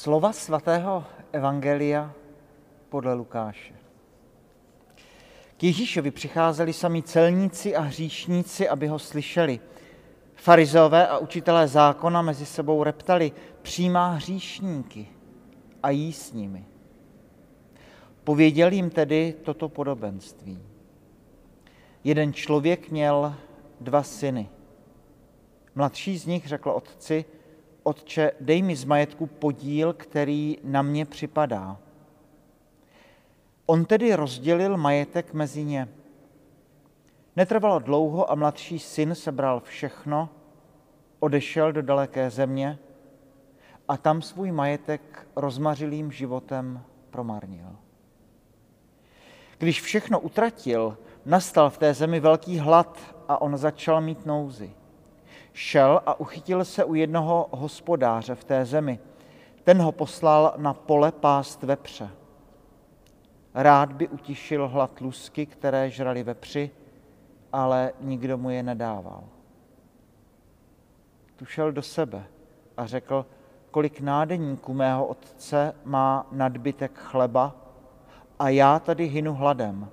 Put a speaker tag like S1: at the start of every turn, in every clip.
S1: Slova svatého Evangelia podle Lukáše. K Ježíšovi přicházeli sami celníci a hříšníci, aby ho slyšeli. Farizové a učitelé zákona mezi sebou reptali, přijímá hříšníky a jí s nimi. Pověděl jim tedy toto podobenství. Jeden člověk měl dva syny. Mladší z nich řekl otci, Otče, dej mi z majetku podíl, který na mě připadá. On tedy rozdělil majetek mezi ně. Netrvalo dlouho a mladší syn sebral všechno, odešel do daleké země a tam svůj majetek rozmařilým životem promarnil. Když všechno utratil, nastal v té zemi velký hlad a on začal mít nouzy šel a uchytil se u jednoho hospodáře v té zemi. Ten ho poslal na pole pást vepře. Rád by utišil hlad lusky, které žrali vepři, ale nikdo mu je nedával. Tu šel do sebe a řekl, kolik nádeníků mého otce má nadbytek chleba a já tady hynu hladem.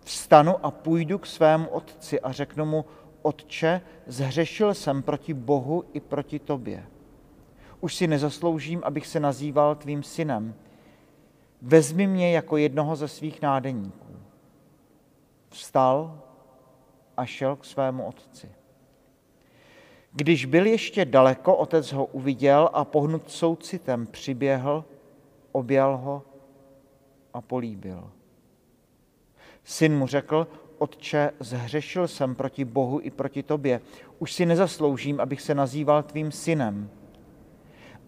S1: Vstanu a půjdu k svému otci a řeknu mu, Otče, zhřešil jsem proti Bohu i proti tobě. Už si nezasloužím, abych se nazýval tvým synem. Vezmi mě jako jednoho ze svých nádeníků. Vstal a šel k svému otci. Když byl ještě daleko, otec ho uviděl a pohnut soucitem přiběhl, objal ho a políbil. Syn mu řekl, Otče, zhřešil jsem proti Bohu i proti tobě. Už si nezasloužím, abych se nazýval tvým synem.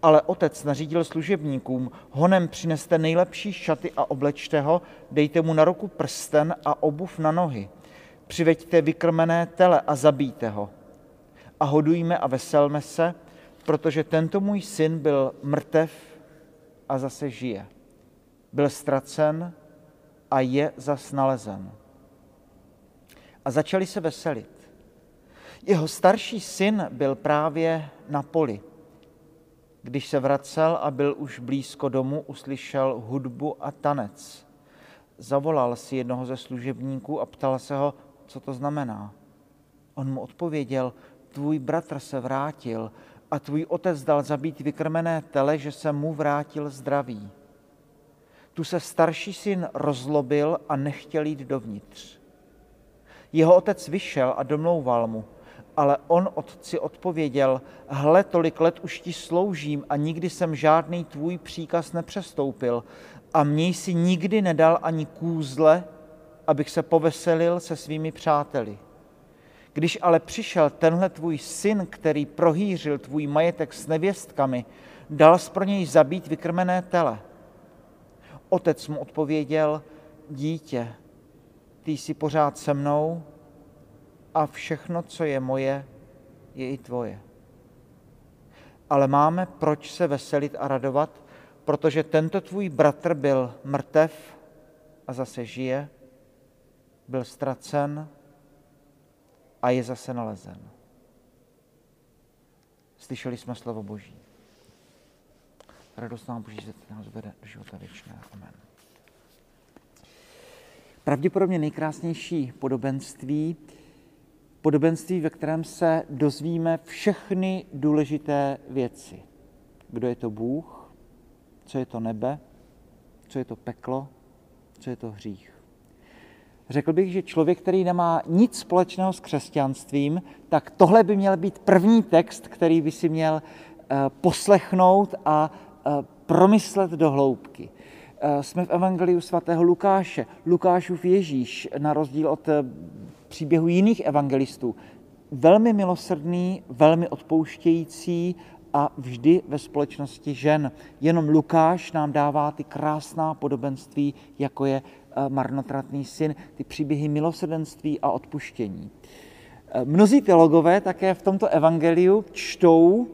S1: Ale otec nařídil služebníkům, honem přineste nejlepší šaty a oblečte ho, dejte mu na ruku prsten a obuv na nohy. Přiveďte vykrmené tele a zabijte ho. A hodujme a veselme se, protože tento můj syn byl mrtev a zase žije. Byl ztracen a je zas nalezen a začali se veselit. Jeho starší syn byl právě na poli. Když se vracel a byl už blízko domu, uslyšel hudbu a tanec. Zavolal si jednoho ze služebníků a ptal se ho, co to znamená. On mu odpověděl, tvůj bratr se vrátil a tvůj otec dal zabít vykrmené tele, že se mu vrátil zdravý. Tu se starší syn rozlobil a nechtěl jít dovnitř. Jeho otec vyšel a domlouval mu, ale on otci odpověděl, hle, tolik let už ti sloužím a nikdy jsem žádný tvůj příkaz nepřestoupil a měj si nikdy nedal ani kůzle, abych se poveselil se svými přáteli. Když ale přišel tenhle tvůj syn, který prohýřil tvůj majetek s nevěstkami, dal pro něj zabít vykrmené tele. Otec mu odpověděl, dítě, ty jsi pořád se mnou a všechno, co je moje, je i tvoje. Ale máme proč se veselit a radovat, protože tento tvůj bratr byl mrtev a zase žije, byl ztracen a je zase nalezen. Slyšeli jsme slovo Boží. Radost nám Boží, nás vede do života věčného. Amen. Pravděpodobně nejkrásnější podobenství, podobenství, ve kterém se dozvíme všechny důležité věci. Kdo je to Bůh, co je to nebe, co je to peklo, co je to hřích. Řekl bych, že člověk, který nemá nic společného s křesťanstvím, tak tohle by měl být první text, který by si měl eh, poslechnout a promyslet do hloubky. Eh, jsme v Evangeliu svatého Lukáše. Lukášův Ježíš, na rozdíl od eh, příběhu jiných evangelistů, velmi milosrdný, velmi odpouštějící a vždy ve společnosti žen. Jenom Lukáš nám dává ty krásná podobenství, jako je eh, marnotratný syn, ty příběhy milosrdenství a odpuštění. Mnozí teologové také v tomto evangeliu čtou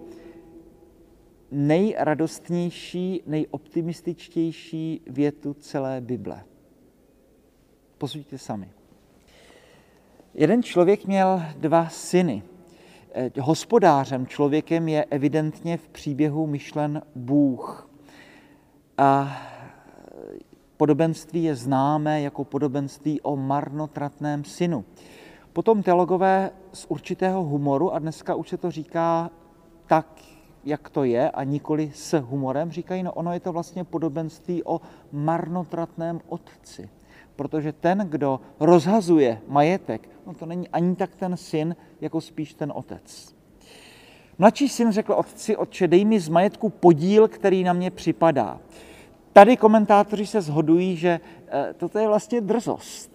S1: nejradostnější, nejoptimističtější větu celé Bible. Posuďte sami. Jeden člověk měl dva syny. Eh, hospodářem člověkem je evidentně v příběhu myšlen Bůh. A podobenství je známé jako podobenství o marnotratném synu. Potom teologové z určitého humoru, a dneska už se to říká tak, jak to je, a nikoli s humorem, říkají, no ono je to vlastně podobenství o marnotratném otci. Protože ten, kdo rozhazuje majetek, no to není ani tak ten syn, jako spíš ten otec. Mladší syn řekl otci, otče, dej mi z majetku podíl, který na mě připadá. Tady komentátoři se shodují, že eh, toto je vlastně drzost.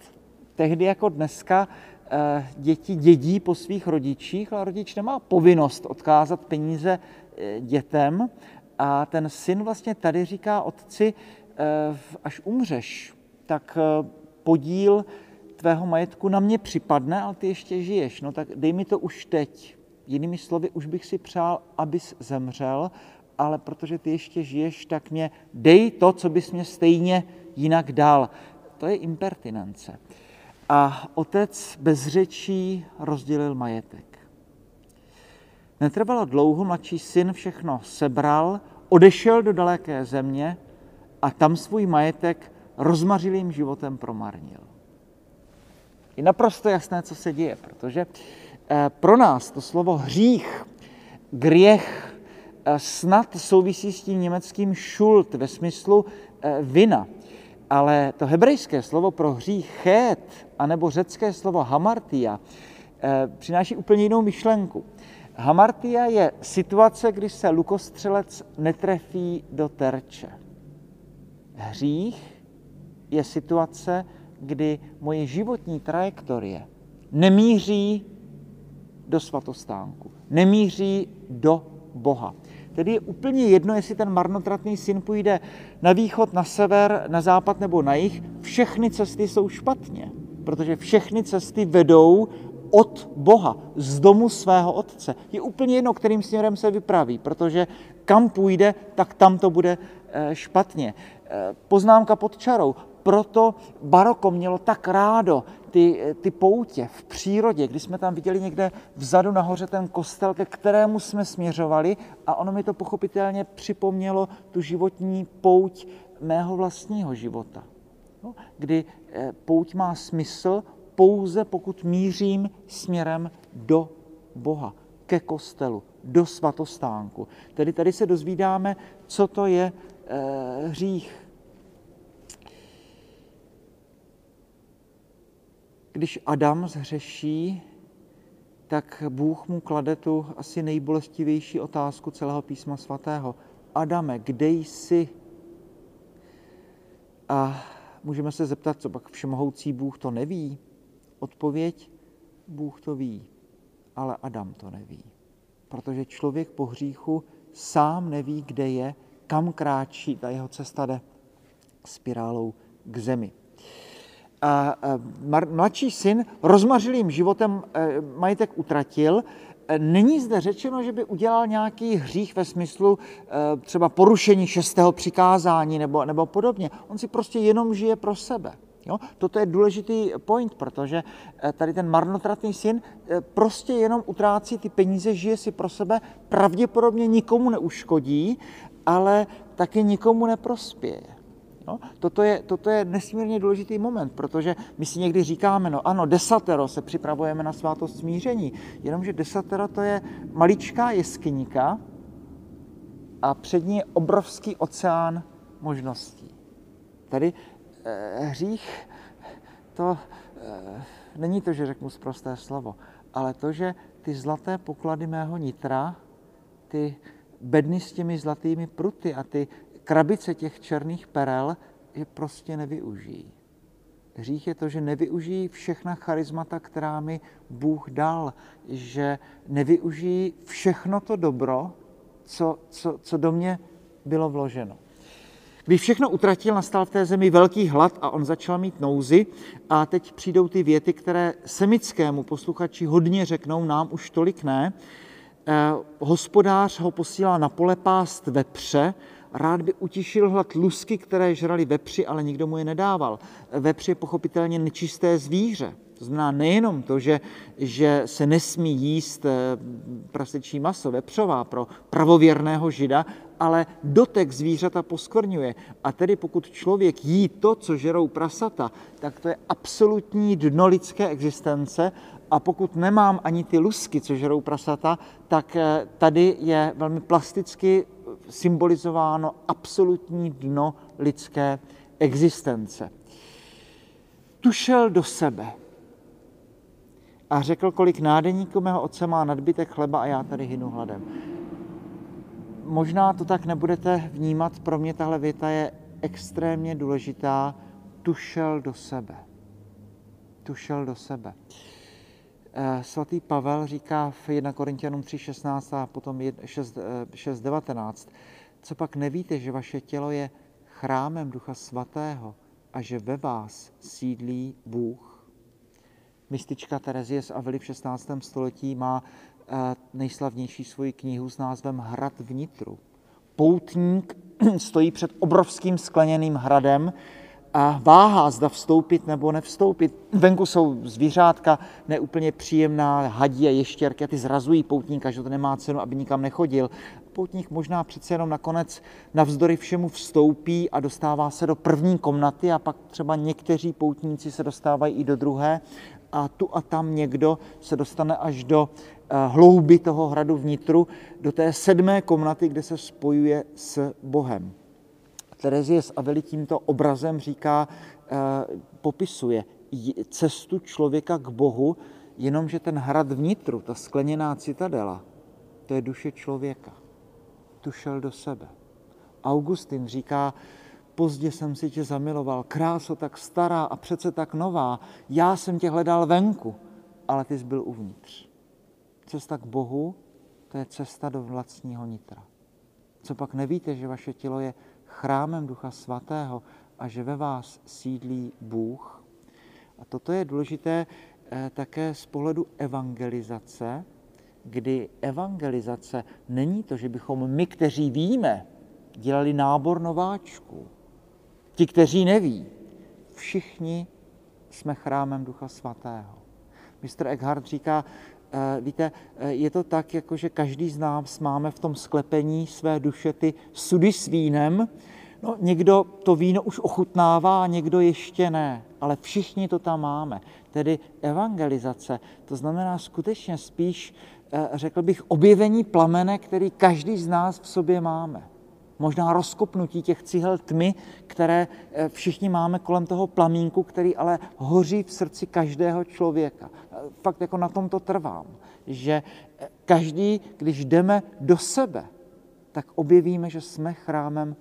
S1: Tehdy jako dneska děti dědí po svých rodičích, ale rodič nemá povinnost odkázat peníze eh, dětem. A ten syn vlastně tady říká otci, až umřeš, tak podíl tvého majetku na mě připadne, ale ty ještě žiješ. No tak dej mi to už teď. Jinými slovy, už bych si přál, abys zemřel, ale protože ty ještě žiješ, tak mě dej to, co bys mě stejně jinak dal. To je impertinence. A otec bez řečí rozdělil majetek. Netrvalo dlouho, mladší syn všechno sebral, odešel do daleké země a tam svůj majetek rozmařilým životem promarnil. Je naprosto jasné, co se děje, protože eh, pro nás to slovo hřích, griech, Eh, snad souvisí s tím německým šult ve smyslu eh, vina. Ale to hebrejské slovo pro hřích chet, anebo řecké slovo hamartia, eh, přináší úplně jinou myšlenku. Hamartia je situace, kdy se lukostřelec netrefí do terče. Hřích je situace, kdy moje životní trajektorie nemíří do svatostánku, nemíří do Boha. Tedy je úplně jedno, jestli ten marnotratný syn půjde na východ, na sever, na západ nebo na jih. Všechny cesty jsou špatně, protože všechny cesty vedou od Boha, z domu svého otce. Je úplně jedno, kterým směrem se vypraví, protože kam půjde, tak tam to bude eh, špatně. Eh, poznámka pod čarou. Proto baroko mělo tak rádo ty, ty poutě v přírodě, kdy jsme tam viděli někde vzadu nahoře ten kostel, ke kterému jsme směřovali a ono mi to pochopitelně připomnělo tu životní pouť mého vlastního života. No, kdy eh, pouť má smysl pouze pokud mířím směrem do Boha, ke kostelu, do svatostánku. Tedy tady se dozvídáme, co to je e, hřích. Když Adam zhřeší, tak Bůh mu klade tu asi nejbolestivější otázku celého písma svatého. Adame, kde jsi? A můžeme se zeptat, co pak všemohoucí Bůh to neví? Odpověď, Bůh to ví, ale Adam to neví. Protože člověk po hříchu sám neví, kde je, kam kráčí, ta jeho cesta jde spirálou k zemi mladší syn rozmařilým životem e, majetek utratil. E, není zde řečeno, že by udělal nějaký hřích ve smyslu e, třeba porušení šestého přikázání nebo, nebo podobně. On si prostě jenom žije pro sebe. Jo? Toto je důležitý point, protože tady ten marnotratný syn prostě jenom utrácí ty peníze, žije si pro sebe, pravděpodobně nikomu neuškodí, ale taky nikomu neprospěje. No, toto, je, toto je nesmírně důležitý moment, protože my si někdy říkáme, no ano, desatero se připravujeme na svátost smíření, jenomže desatero to je maličká jeskyníka a před ní je obrovský oceán možností. Tady eh, hřích, to eh, není to, že řeknu zprosté slovo, ale to, že ty zlaté poklady mého nitra, ty bedny s těmi zlatými pruty a ty krabice těch černých perel je prostě nevyužijí. Hřích je to, že nevyužijí všechna charismata, která mi Bůh dal, že nevyužijí všechno to dobro, co, co, co do mě bylo vloženo. Když všechno utratil, nastal v té zemi velký hlad a on začal mít nouzy. A teď přijdou ty věty, které semickému posluchači hodně řeknou, nám už tolik ne. Eh, hospodář ho posílá na pole pást vepře Rád by utišil hlad lusky, které žrali vepři, ale nikdo mu je nedával. Vepři je pochopitelně nečisté zvíře. To znamená nejenom to, že, že se nesmí jíst eh, prasečí maso, vepřová pro pravověrného žida, ale dotek zvířata poskvrňuje. A tedy pokud člověk jí to, co žerou prasata, tak to je absolutní dno lidské existence a pokud nemám ani ty lusky, co žerou prasata, tak eh, tady je velmi plasticky symbolizováno absolutní dno lidské existence. Tušel do sebe a řekl, kolik nádeníků mého otce má nadbytek chleba a já tady hynu hladem. Možná to tak nebudete vnímat, pro mě tahle věta je extrémně důležitá. Tušel do sebe. Tušel do sebe. Eh, svatý Pavel říká v 1 Korintianům 3.16 a potom 6.19, eh, co pak nevíte, že vaše tělo je chrámem Ducha Svatého a že ve vás sídlí Bůh. Mistička Terezie z Avily v 16. století má eh, nejslavnější svoji knihu s názvem Hrad vnitru. Poutník stojí před obrovským skleněným hradem, a váhá, zda vstoupit nebo nevstoupit. Venku jsou zvířátka neúplně příjemná, hadí a ještěrky a ty zrazují poutníka, že to nemá cenu, aby nikam nechodil. Poutník možná přece jenom nakonec navzdory všemu vstoupí a dostává se do první komnaty a pak třeba někteří poutníci se dostávají i do druhé a tu a tam někdo se dostane až do eh, hlouby toho hradu vnitru, do té sedmé komnaty, kde se spojuje s Bohem. Terezie z Avely tímto obrazem říká, eh, popisuje cestu člověka k Bohu, jenomže ten hrad vnitru, ta skleněná citadela, to je duše člověka. Tu šel do sebe. Augustin říká, pozdě jsem si tě zamiloval, kráso tak stará a přece tak nová, já jsem tě hledal venku, ale ty jsi byl uvnitř. Cesta k Bohu, to je cesta do vlastního nitra. Co pak nevíte, že vaše tělo je chrámem Ducha Svatého a že ve vás sídlí Bůh. A toto je důležité eh, také z pohledu evangelizace, kdy evangelizace není to, že bychom my, kteří víme, dělali nábor nováčků. Ti, kteří neví, všichni jsme chrámem Ducha Svatého. Mr. Eckhart říká, víte, eh, je to tak, jako že každý z nás máme v tom sklepení své duše ty sudy s vínem, No, někdo to víno už ochutnává, někdo ještě ne, ale všichni to tam máme. Tedy evangelizace, to znamená skutečně spíš, eh, řekl bych, objevení plamene, který každý z nás v sobě máme. Možná rozkopnutí těch cihel tmy, které eh, všichni máme kolem toho plamínku, který ale hoří v srdci každého člověka. Eh, fakt jako na tom to trvám, že každý, když jdeme do sebe, tak objevíme, že jsme chrámem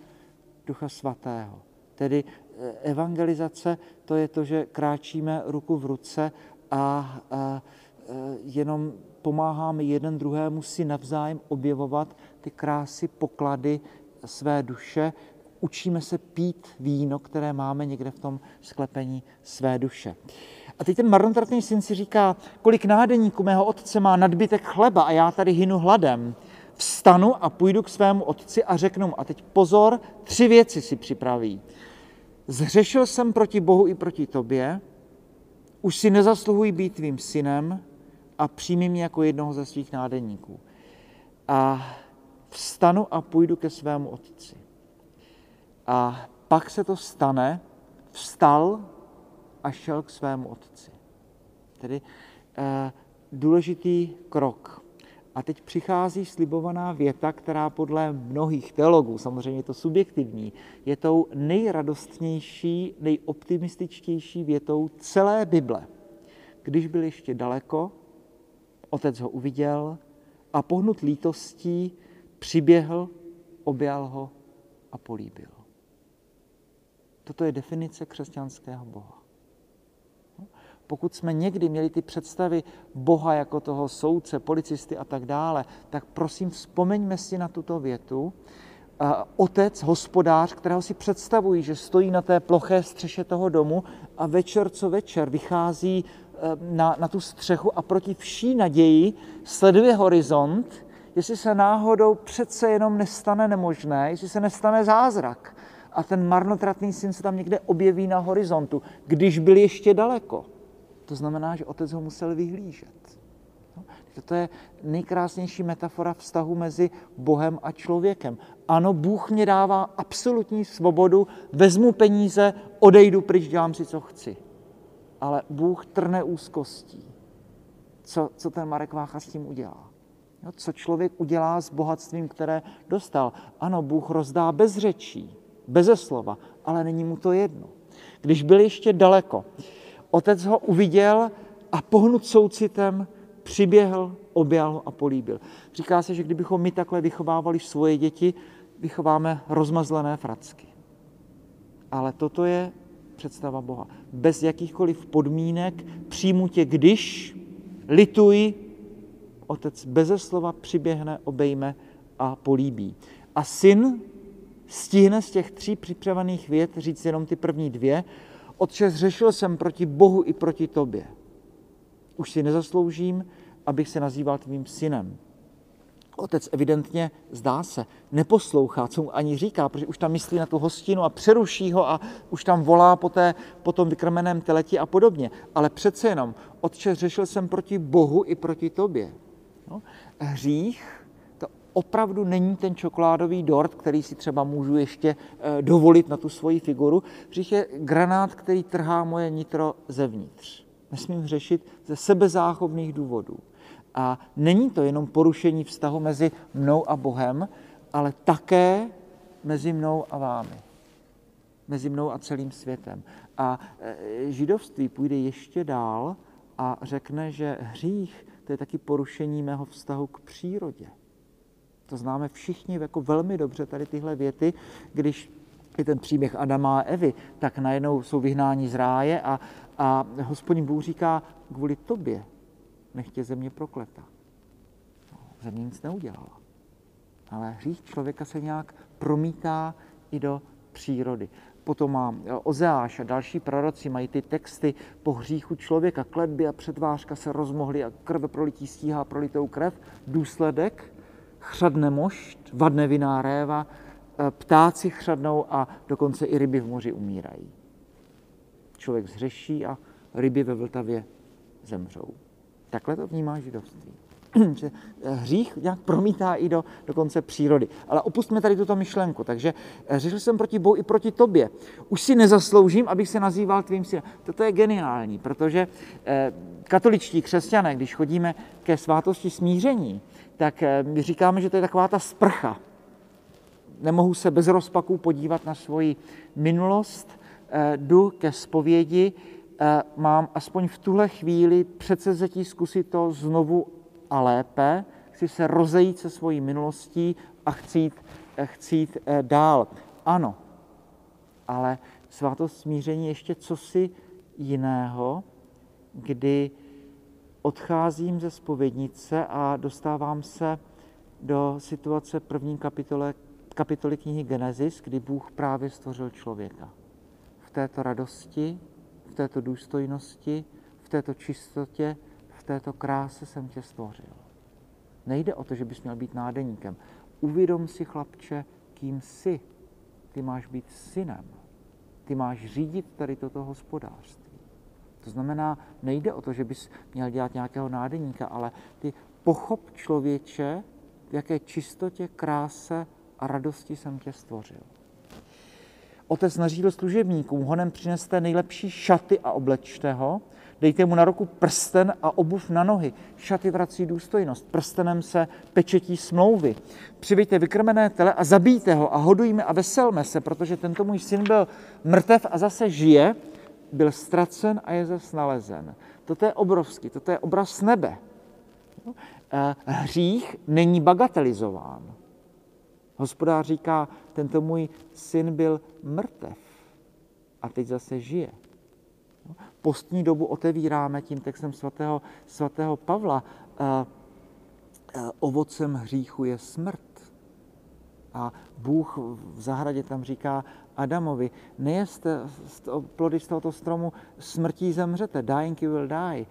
S1: Ducha Svatého. Tedy eh, evangelizace to je to, že kráčíme ruku v ruce a, a eh, jenom pomáháme jeden druhému si navzájem objevovat ty krásy, poklady své duše. Učíme se pít víno, které máme někde v tom sklepení své duše. A teď ten marnotratný syn si říká, kolik nádeníků mého otce má nadbytek chleba a já tady hynu hladem vstanu a půjdu k svému otci a řeknu mu, a teď pozor, tři věci si připraví. Zřešil jsem proti Bohu i proti tobě, už si nezasluhuji být tvým synem a přijmi mě jako jednoho ze svých nádeníků. A vstanu a půjdu ke svému otci. A pak se to stane, vstal a šel k svému otci. Tedy eh, důležitý krok. A teď přichází slibovaná věta, která podle mnohých teologů, samozřejmě je to subjektivní, je tou nejradostnější, nejoptimističtější větou celé Bible. Když byl ještě daleko, otec ho uviděl a pohnut lítostí přiběhl, objal ho a políbil. Toto je definice křesťanského Boha pokud jsme někdy měli ty představy Boha jako toho soudce, policisty a tak dále, tak prosím vzpomeňme si na tuto větu. Otec, hospodář, kterého si představují, že stojí na té ploché střeše toho domu a večer co večer vychází e, na, na tu střechu a proti vší naději sleduje horizont, jestli se náhodou přece jenom nestane nemožné, jestli se nestane zázrak. A ten marnotratný syn se tam někde objeví na horizontu, když byl ještě daleko. To znamená, že otec ho musel vyhlížet. To je nejkrásnější metafora vztahu mezi Bohem a člověkem. Ano, Bůh mě dává absolutní svobodu, vezmu peníze, odejdu pryč, dělám si, co chci. Ale Bůh trne úzkostí. Co, co ten Marek Vácha s tím udělá? Co člověk udělá s bohatstvím, které dostal? Ano, Bůh rozdá bez řečí, beze slova, ale není mu to jedno. Když byl ještě daleko, otec ho uviděl a pohnut soucitem přiběhl, objal a políbil. Říká se, že kdybychom my takhle vychovávali svoje děti, vychováme rozmazlené fracky. Ale toto je představa Boha. Bez jakýchkoliv podmínek přijmu tě, když lituji, otec beze slova přiběhne, obejme a políbí. A syn stihne z těch tří připravených vět říct jenom ty první dvě. Otče, zřešil jsem proti Bohu i proti tobě. Už si nezasloužím, abych se nazýval tvým synem. Otec evidentně, zdá se, neposlouchá, co mu ani říká, protože už tam myslí na tu hostinu a přeruší ho a už tam volá po, té, po tom vykrmeném teleti a podobně. Ale přece jenom, otče, řešil jsem proti Bohu i proti tobě. No, hřích to opravdu není ten čokoládový dort, který si třeba můžu ještě eh, dovolit na tu svoji figuru. Hřích je granát, který trhá moje nitro zevnitř. Nesmím řešit ze sebezáchovných důvodů. A není to jenom porušení vztahu mezi mnou a Bohem, ale také mezi mnou a vámi. Mezi mnou a celým světem. A e, židovství půjde ještě dál a řekne, že hřích to je taky porušení mého vztahu k přírodě. To známe všichni jako velmi dobře tady tyhle věty, když je ten příběh Adama a Evy, tak najednou jsou vyhnáni z ráje a, a hospodin Bůh říká, kvůli tobě nech tě země prokleta. No, země nic neudělala. Ale hřích člověka se nějak promítá i do přírody. Potom má Ozeáš a další proroci mají ty texty po hříchu člověka, kletby a předvářka se rozmohly a krve prolití stíhá prolitou krev. Důsledek chřadne mošt, vadne viná réva, e, ptáci chřadnou a dokonce i ryby v moři umírají. Člověk zřeší a ryby ve Vltavě zemřou. Takhle to vnímá židovství. že hřích nějak promítá i do, do konce přírody. Ale opustme tady tuto myšlenku. Takže eh, řešil jsem proti Bohu i proti tobě. Už si nezasloužím, abych se nazýval tvým synem. Toto je geniální, protože eh, katoličtí křesťané, když chodíme ke svátosti smíření, tak eh, my říkáme, že to je taková ta sprcha. Nemohu se bez rozpaků podívat na svoji minulost, jdu ke zpovědi, mám aspoň v tuhle chvíli předsevzetí zkusit to znovu a lépe, chci se rozejít se svojí minulostí a chcít, chcít eh, dál. Ano, ale svátost smíření ještě cosi jiného, kdy odcházím ze spovědnice a dostávám se do situace první kapitole, kapitoly knihy Genesis, kdy Bůh právě stvořil člověka. V této radosti, v této důstojnosti, v této čistotě, této kráse jsem tě stvořil. Nejde o to, že bys měl být nádeníkem. Uvědom si, chlapče, kým jsi. Ty máš být synem. Ty máš řídit tady toto hospodářství. To znamená, nejde o to, že bys měl dělat nějakého nádeníka, ale ty pochop člověče, v jaké čistotě, kráse a radosti jsem tě stvořil. Otec nařídil služebníkům, honem přineste nejlepší šaty a oblečte ho, Dejte mu na ruku prsten a obuv na nohy. Šaty vrací důstojnost. Prstenem se pečetí smlouvy. Přivejte vykrmené tele a zabijte ho a hodujme a veselme se, protože tento můj syn byl mrtev a zase žije, byl ztracen a je zase nalezen. Toto je obrovský, toto je obraz nebe. Eh, hřích není bagatelizován. Hospodář říká, tento můj syn byl mrtev a teď zase žije postní dobu otevíráme tím textem svatého, svatého Pavla. Ovocem hříchu je smrt. A Bůh v zahradě tam říká Adamovi, nejeste plody z tohoto stromu, smrtí zemřete, dying you will die,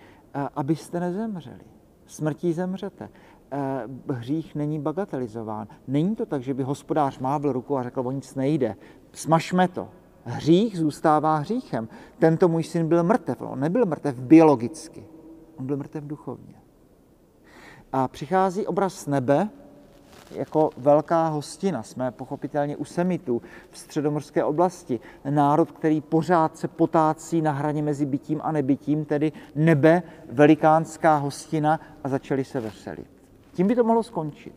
S1: abyste nezemřeli. Smrtí zemřete. Hřích není bagatelizován. Není to tak, že by hospodář mávl ruku a řekl, o nic nejde, smažme to. Hřích zůstává hříchem. Tento můj syn byl mrtev. On nebyl mrtev biologicky, on byl mrtev duchovně. A přichází obraz nebe jako velká hostina. Jsme pochopitelně u Semitů v středomorské oblasti. Národ, který pořád se potácí na hraně mezi bytím a nebytím, tedy nebe, velikánská hostina a začali se veselit. Tím by to mohlo skončit.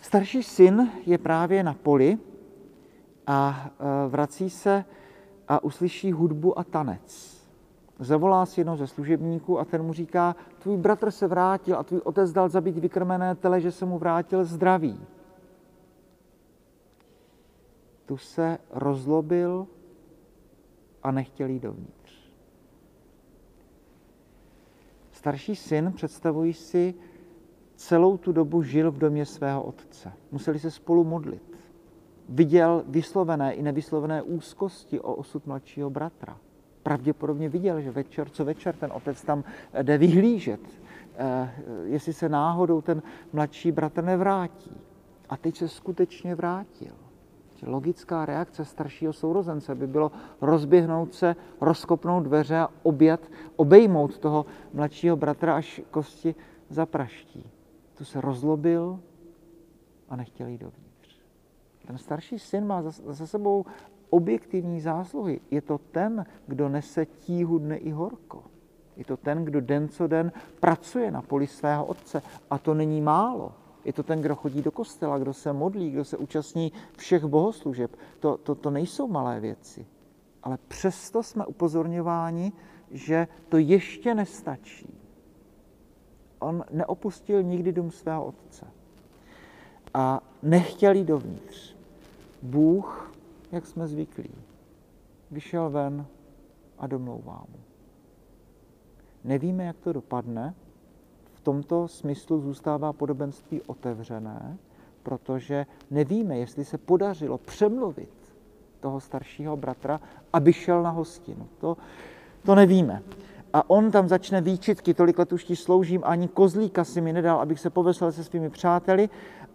S1: Starší syn je právě na poli a e, vrací se a uslyší hudbu a tanec. Zavolá si jednou ze služebníků a ten mu říká, tvůj bratr se vrátil a tvůj otec dal zabít vykrmené tele, že se mu vrátil zdravý. Tu se rozlobil a nechtěl jít dovnitř. Starší syn, představují si, celou tu dobu žil v domě svého otce. Museli se spolu modlit. Viděl vyslovené i nevyslovené úzkosti o osud mladšího bratra pravděpodobně viděl, že večer co večer ten otec tam jde vyhlížet, eh, jestli se náhodou ten mladší bratr nevrátí. A teď se skutečně vrátil. Logická reakce staršího sourozence by bylo rozběhnout se, rozkopnout dveře a objat, obejmout toho mladšího bratra, až kosti zapraští. Tu se rozlobil a nechtěl jít dovnitř. Ten starší syn má za, za sebou objektivní zásluhy. Je to ten, kdo nese tíhu dne i horko. Je to ten, kdo den co den pracuje na poli svého otce. A to není málo. Je to ten, kdo chodí do kostela, kdo se modlí, kdo se účastní všech bohoslužeb. To, to, to nejsou malé věci. Ale přesto jsme upozorňováni, že to ještě nestačí. On neopustil nikdy dům svého otce. A nechtěl jít dovnitř. Bůh jak jsme zvyklí. Vyšel ven a domlouvá mu. Nevíme, jak to dopadne. V tomto smyslu zůstává podobenství otevřené, protože nevíme, jestli se podařilo přemluvit toho staršího bratra, aby šel na hostinu. To, to nevíme. A on tam začne výčitky, tolik let už ti sloužím, ani kozlíka si mi nedal, abych se povesel se svými přáteli.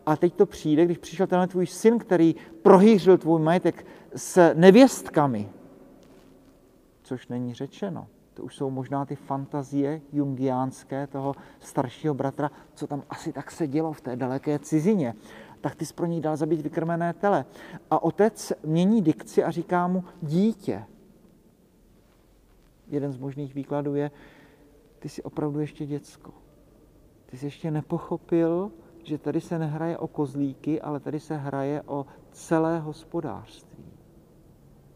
S1: A teď to přijde, když přišel tenhle tvůj syn, který prohýřil tvůj majetek s nevěstkami, což není řečeno. To už jsou možná ty fantazie jungiánské toho staršího bratra, co tam asi tak se dělo v té daleké cizině. Tak ty jsi pro něj dal zabít vykrmené tele. A otec mění dikci a říká mu dítě. Jeden z možných výkladů je, ty jsi opravdu ještě děcko. Ty jsi ještě nepochopil, že tady se nehraje o kozlíky, ale tady se hraje o celé hospodářství.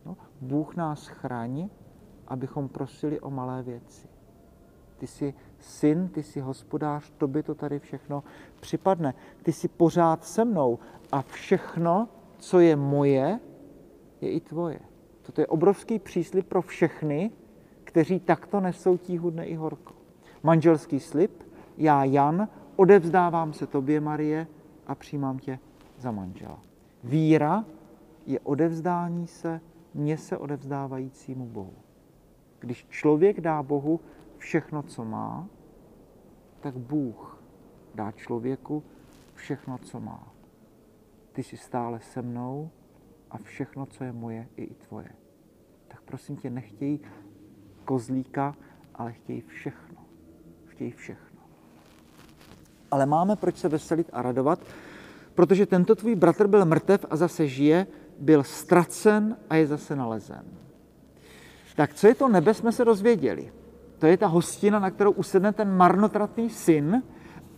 S1: No, Bůh nás chrání, abychom prosili o malé věci. Ty jsi syn, ty jsi hospodář, tobě to tady všechno připadne. Ty jsi pořád se mnou a všechno, co je moje, je i tvoje. Toto je obrovský příslip pro všechny, kteří takto nesou tíhu dne i horko. Manželský slib, já Jan, odevzdávám se tobě, Marie, a přijímám tě za manžela. Víra je odevzdání se mně se odevzdávajícímu Bohu. Když člověk dá Bohu všechno, co má, tak Bůh dá člověku všechno, co má. Ty jsi stále se mnou a všechno, co je moje, je i tvoje. Tak prosím tě, nechtějí kozlíka, ale chtějí všechno. Chtějí všechno. Ale máme proč se veselit a radovat, protože tento tvůj bratr byl mrtev a zase žije, byl ztracen a je zase nalezen. Tak co je to nebe, jsme se dozvěděli. To je ta hostina, na kterou usedne ten marnotratný syn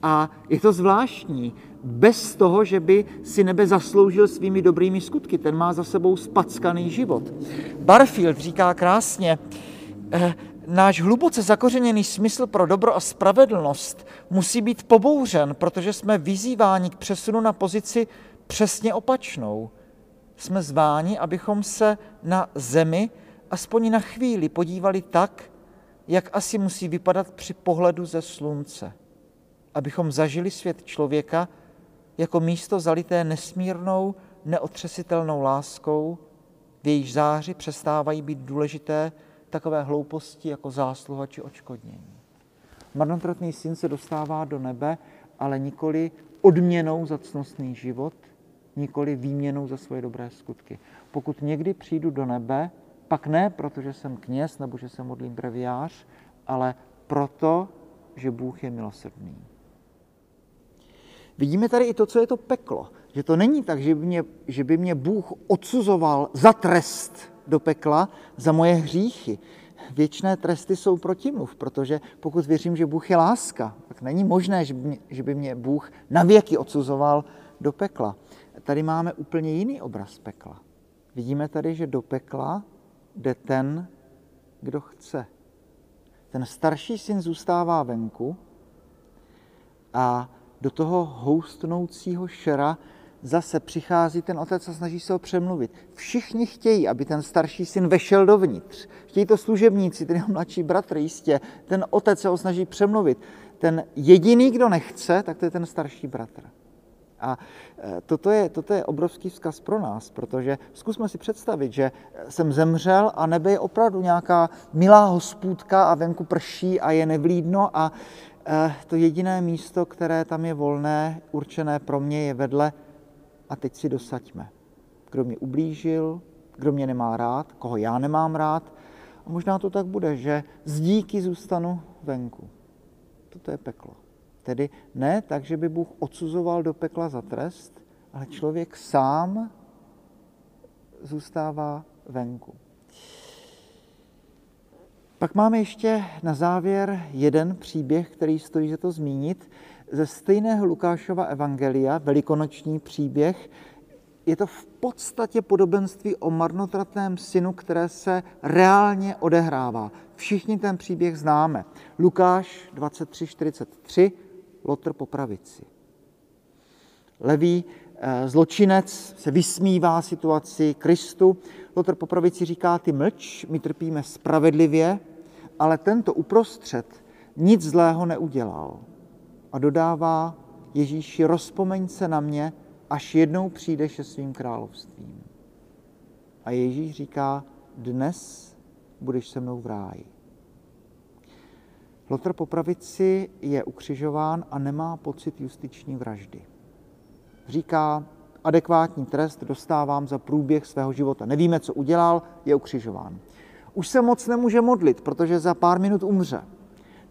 S1: a je to zvláštní. Bez toho, že by si nebe zasloužil svými dobrými skutky. Ten má za sebou spackaný život. Barfield říká krásně, náš hluboce zakořeněný smysl pro dobro a spravedlnost musí být pobouřen, protože jsme vyzýváni k přesunu na pozici přesně opačnou. Jsme zváni, abychom se na zemi aspoň na chvíli podívali tak, jak asi musí vypadat při pohledu ze slunce. Abychom zažili svět člověka jako místo zalité nesmírnou, neotřesitelnou láskou, v jejíž záři přestávají být důležité takové hlouposti jako zásluha či očkodnění. Marnotratný syn se dostává do nebe, ale nikoli odměnou za cnostný život, nikoli výměnou za svoje dobré skutky. Pokud někdy přijdu do nebe, pak ne protože jsem kněz nebo že se modlím breviář, ale proto, že Bůh je milosrdný. Vidíme tady i to, co je to peklo. Že to není tak, že by mě, že by mě Bůh odsuzoval za trest do pekla za moje hříchy. Věčné tresty jsou protimluv, protože pokud věřím, že Bůh je láska, tak není možné, že by mě, že by mě Bůh navěky odsuzoval do pekla. Tady máme úplně jiný obraz pekla. Vidíme tady, že do pekla jde ten, kdo chce. Ten starší syn zůstává venku a do toho houstnoucího šera zase přichází ten otec a snaží se ho přemluvit. Všichni chtějí, aby ten starší syn vešel dovnitř. Chtějí to služebníci, ten jeho mladší bratr jistě. Ten otec se ho snaží přemluvit. Ten jediný, kdo nechce, tak to je ten starší bratr. A e, toto je, toto je obrovský vzkaz pro nás, protože zkusme si představit, že jsem zemřel a nebe je opravdu nějaká milá hospůdka a venku prší a je nevlídno a e, to jediné místo, které tam je volné, určené pro mě, je vedle a teď si dosaďme. Kdo mě ublížil, kdo mě nemá rád, koho já nemám rád. A možná to tak bude, že z díky zůstanu venku. Toto je peklo. Tedy ne tak, že by Bůh odsuzoval do pekla za trest, ale člověk sám zůstává venku. Pak máme ještě na závěr jeden příběh, který stojí za to zmínit ze stejného Lukášova evangelia, velikonoční příběh, je to v podstatě podobenství o marnotratném synu, které se reálně odehrává. Všichni ten příběh známe. Lukáš 23.43, Lotr po pravici. Levý eh, zločinec se vysmívá situaci Kristu. Lotr po pravici říká, ty mlč, my trpíme spravedlivě, ale tento uprostřed nic zlého neudělal a dodává Ježíši, rozpomeň se na mě, až jednou přijdeš se svým královstvím. A Ježíš říká, dnes budeš se mnou v ráji. Lotr po pravici je ukřižován a nemá pocit justiční vraždy. Říká, adekvátní trest dostávám za průběh svého života. Nevíme, co udělal, je ukřižován. Už se moc nemůže modlit, protože za pár minut umře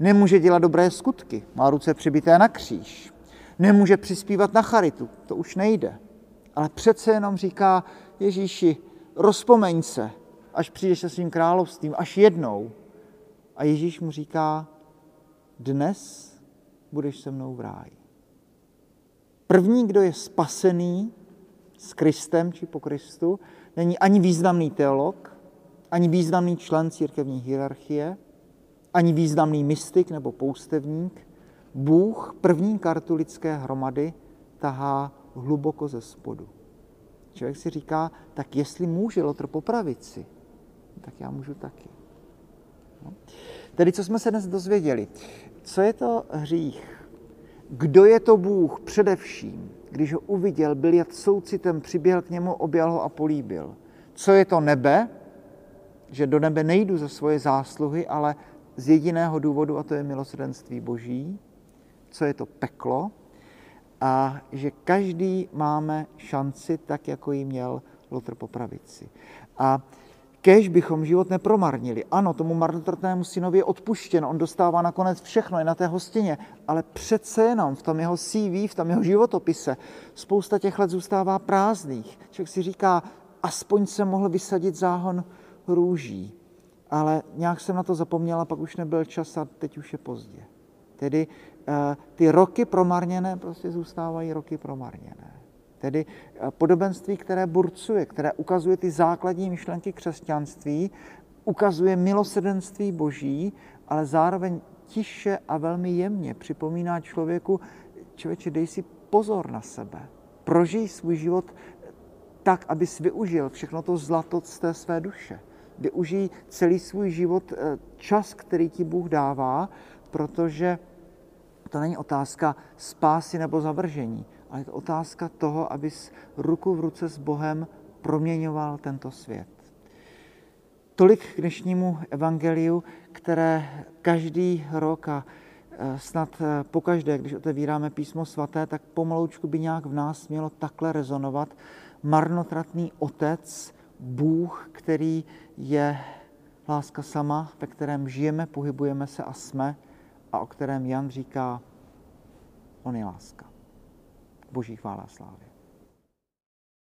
S1: nemůže dělat dobré skutky, má ruce přibité na kříž, nemůže přispívat na charitu, to už nejde. Ale přece jenom říká Ježíši, rozpomeň se, až přijdeš se svým královstvím, až jednou. A Ježíš mu říká, dnes budeš se mnou v ráji. První, kdo je spasený s Kristem či po Kristu, není ani významný teolog, ani významný člen církevní hierarchie, ani významný mystik nebo poustevník, Bůh první kartu lidské hromady tahá hluboko ze spodu. Člověk si říká, tak jestli může Lotr po pravici, tak já můžu taky. No. Tedy co jsme se dnes dozvěděli? Co je to hřích? Kdo je to Bůh především? Když ho uviděl, byl jak soucitem, přiběhl k němu, objal ho a políbil. Co je to nebe? Že do nebe nejdu za svoje zásluhy, ale z jediného důvodu, a to je milosrdenství Boží, co je to peklo, a že každý máme šanci tak, jako ji měl Lotr po pravici. A kež bychom život nepromarnili. Ano, tomu marnotratnému synovi je odpuštěno, on dostává nakonec všechno, je na té hostině, ale přece jenom v tom jeho CV, v tom jeho životopise spousta těch let zůstává prázdných. Člověk si říká, aspoň se mohl vysadit záhon růží ale nějak jsem na to zapomněla, pak už nebyl čas a teď už je pozdě. Tedy eh, ty roky promarněné prostě zůstávají roky promarněné. Tedy eh, podobenství, které burcuje, které ukazuje ty základní myšlenky křesťanství, ukazuje milosrdenství Boží, ale zároveň tiše a velmi jemně připomíná člověku, člověče, dej si pozor na sebe. Prožij svůj život tak, abys využil všechno to zlato z té své duše využij celý svůj život eh, čas, který ti Bůh dává, protože to není otázka spásy nebo zavržení, ale je to otázka toho, abys ruku v ruce s Bohem proměňoval tento svět. Tolik k dnešnímu evangeliu, které každý rok a eh, snad eh, pokaždé, když otevíráme písmo svaté, tak pomaloučku by nějak v nás mělo takhle rezonovat. Marnotratný otec, Bůh, který je láska sama, ve kterém žijeme, pohybujeme se a jsme a o kterém Jan říká, on je láska.
S2: Boží chvála slávy.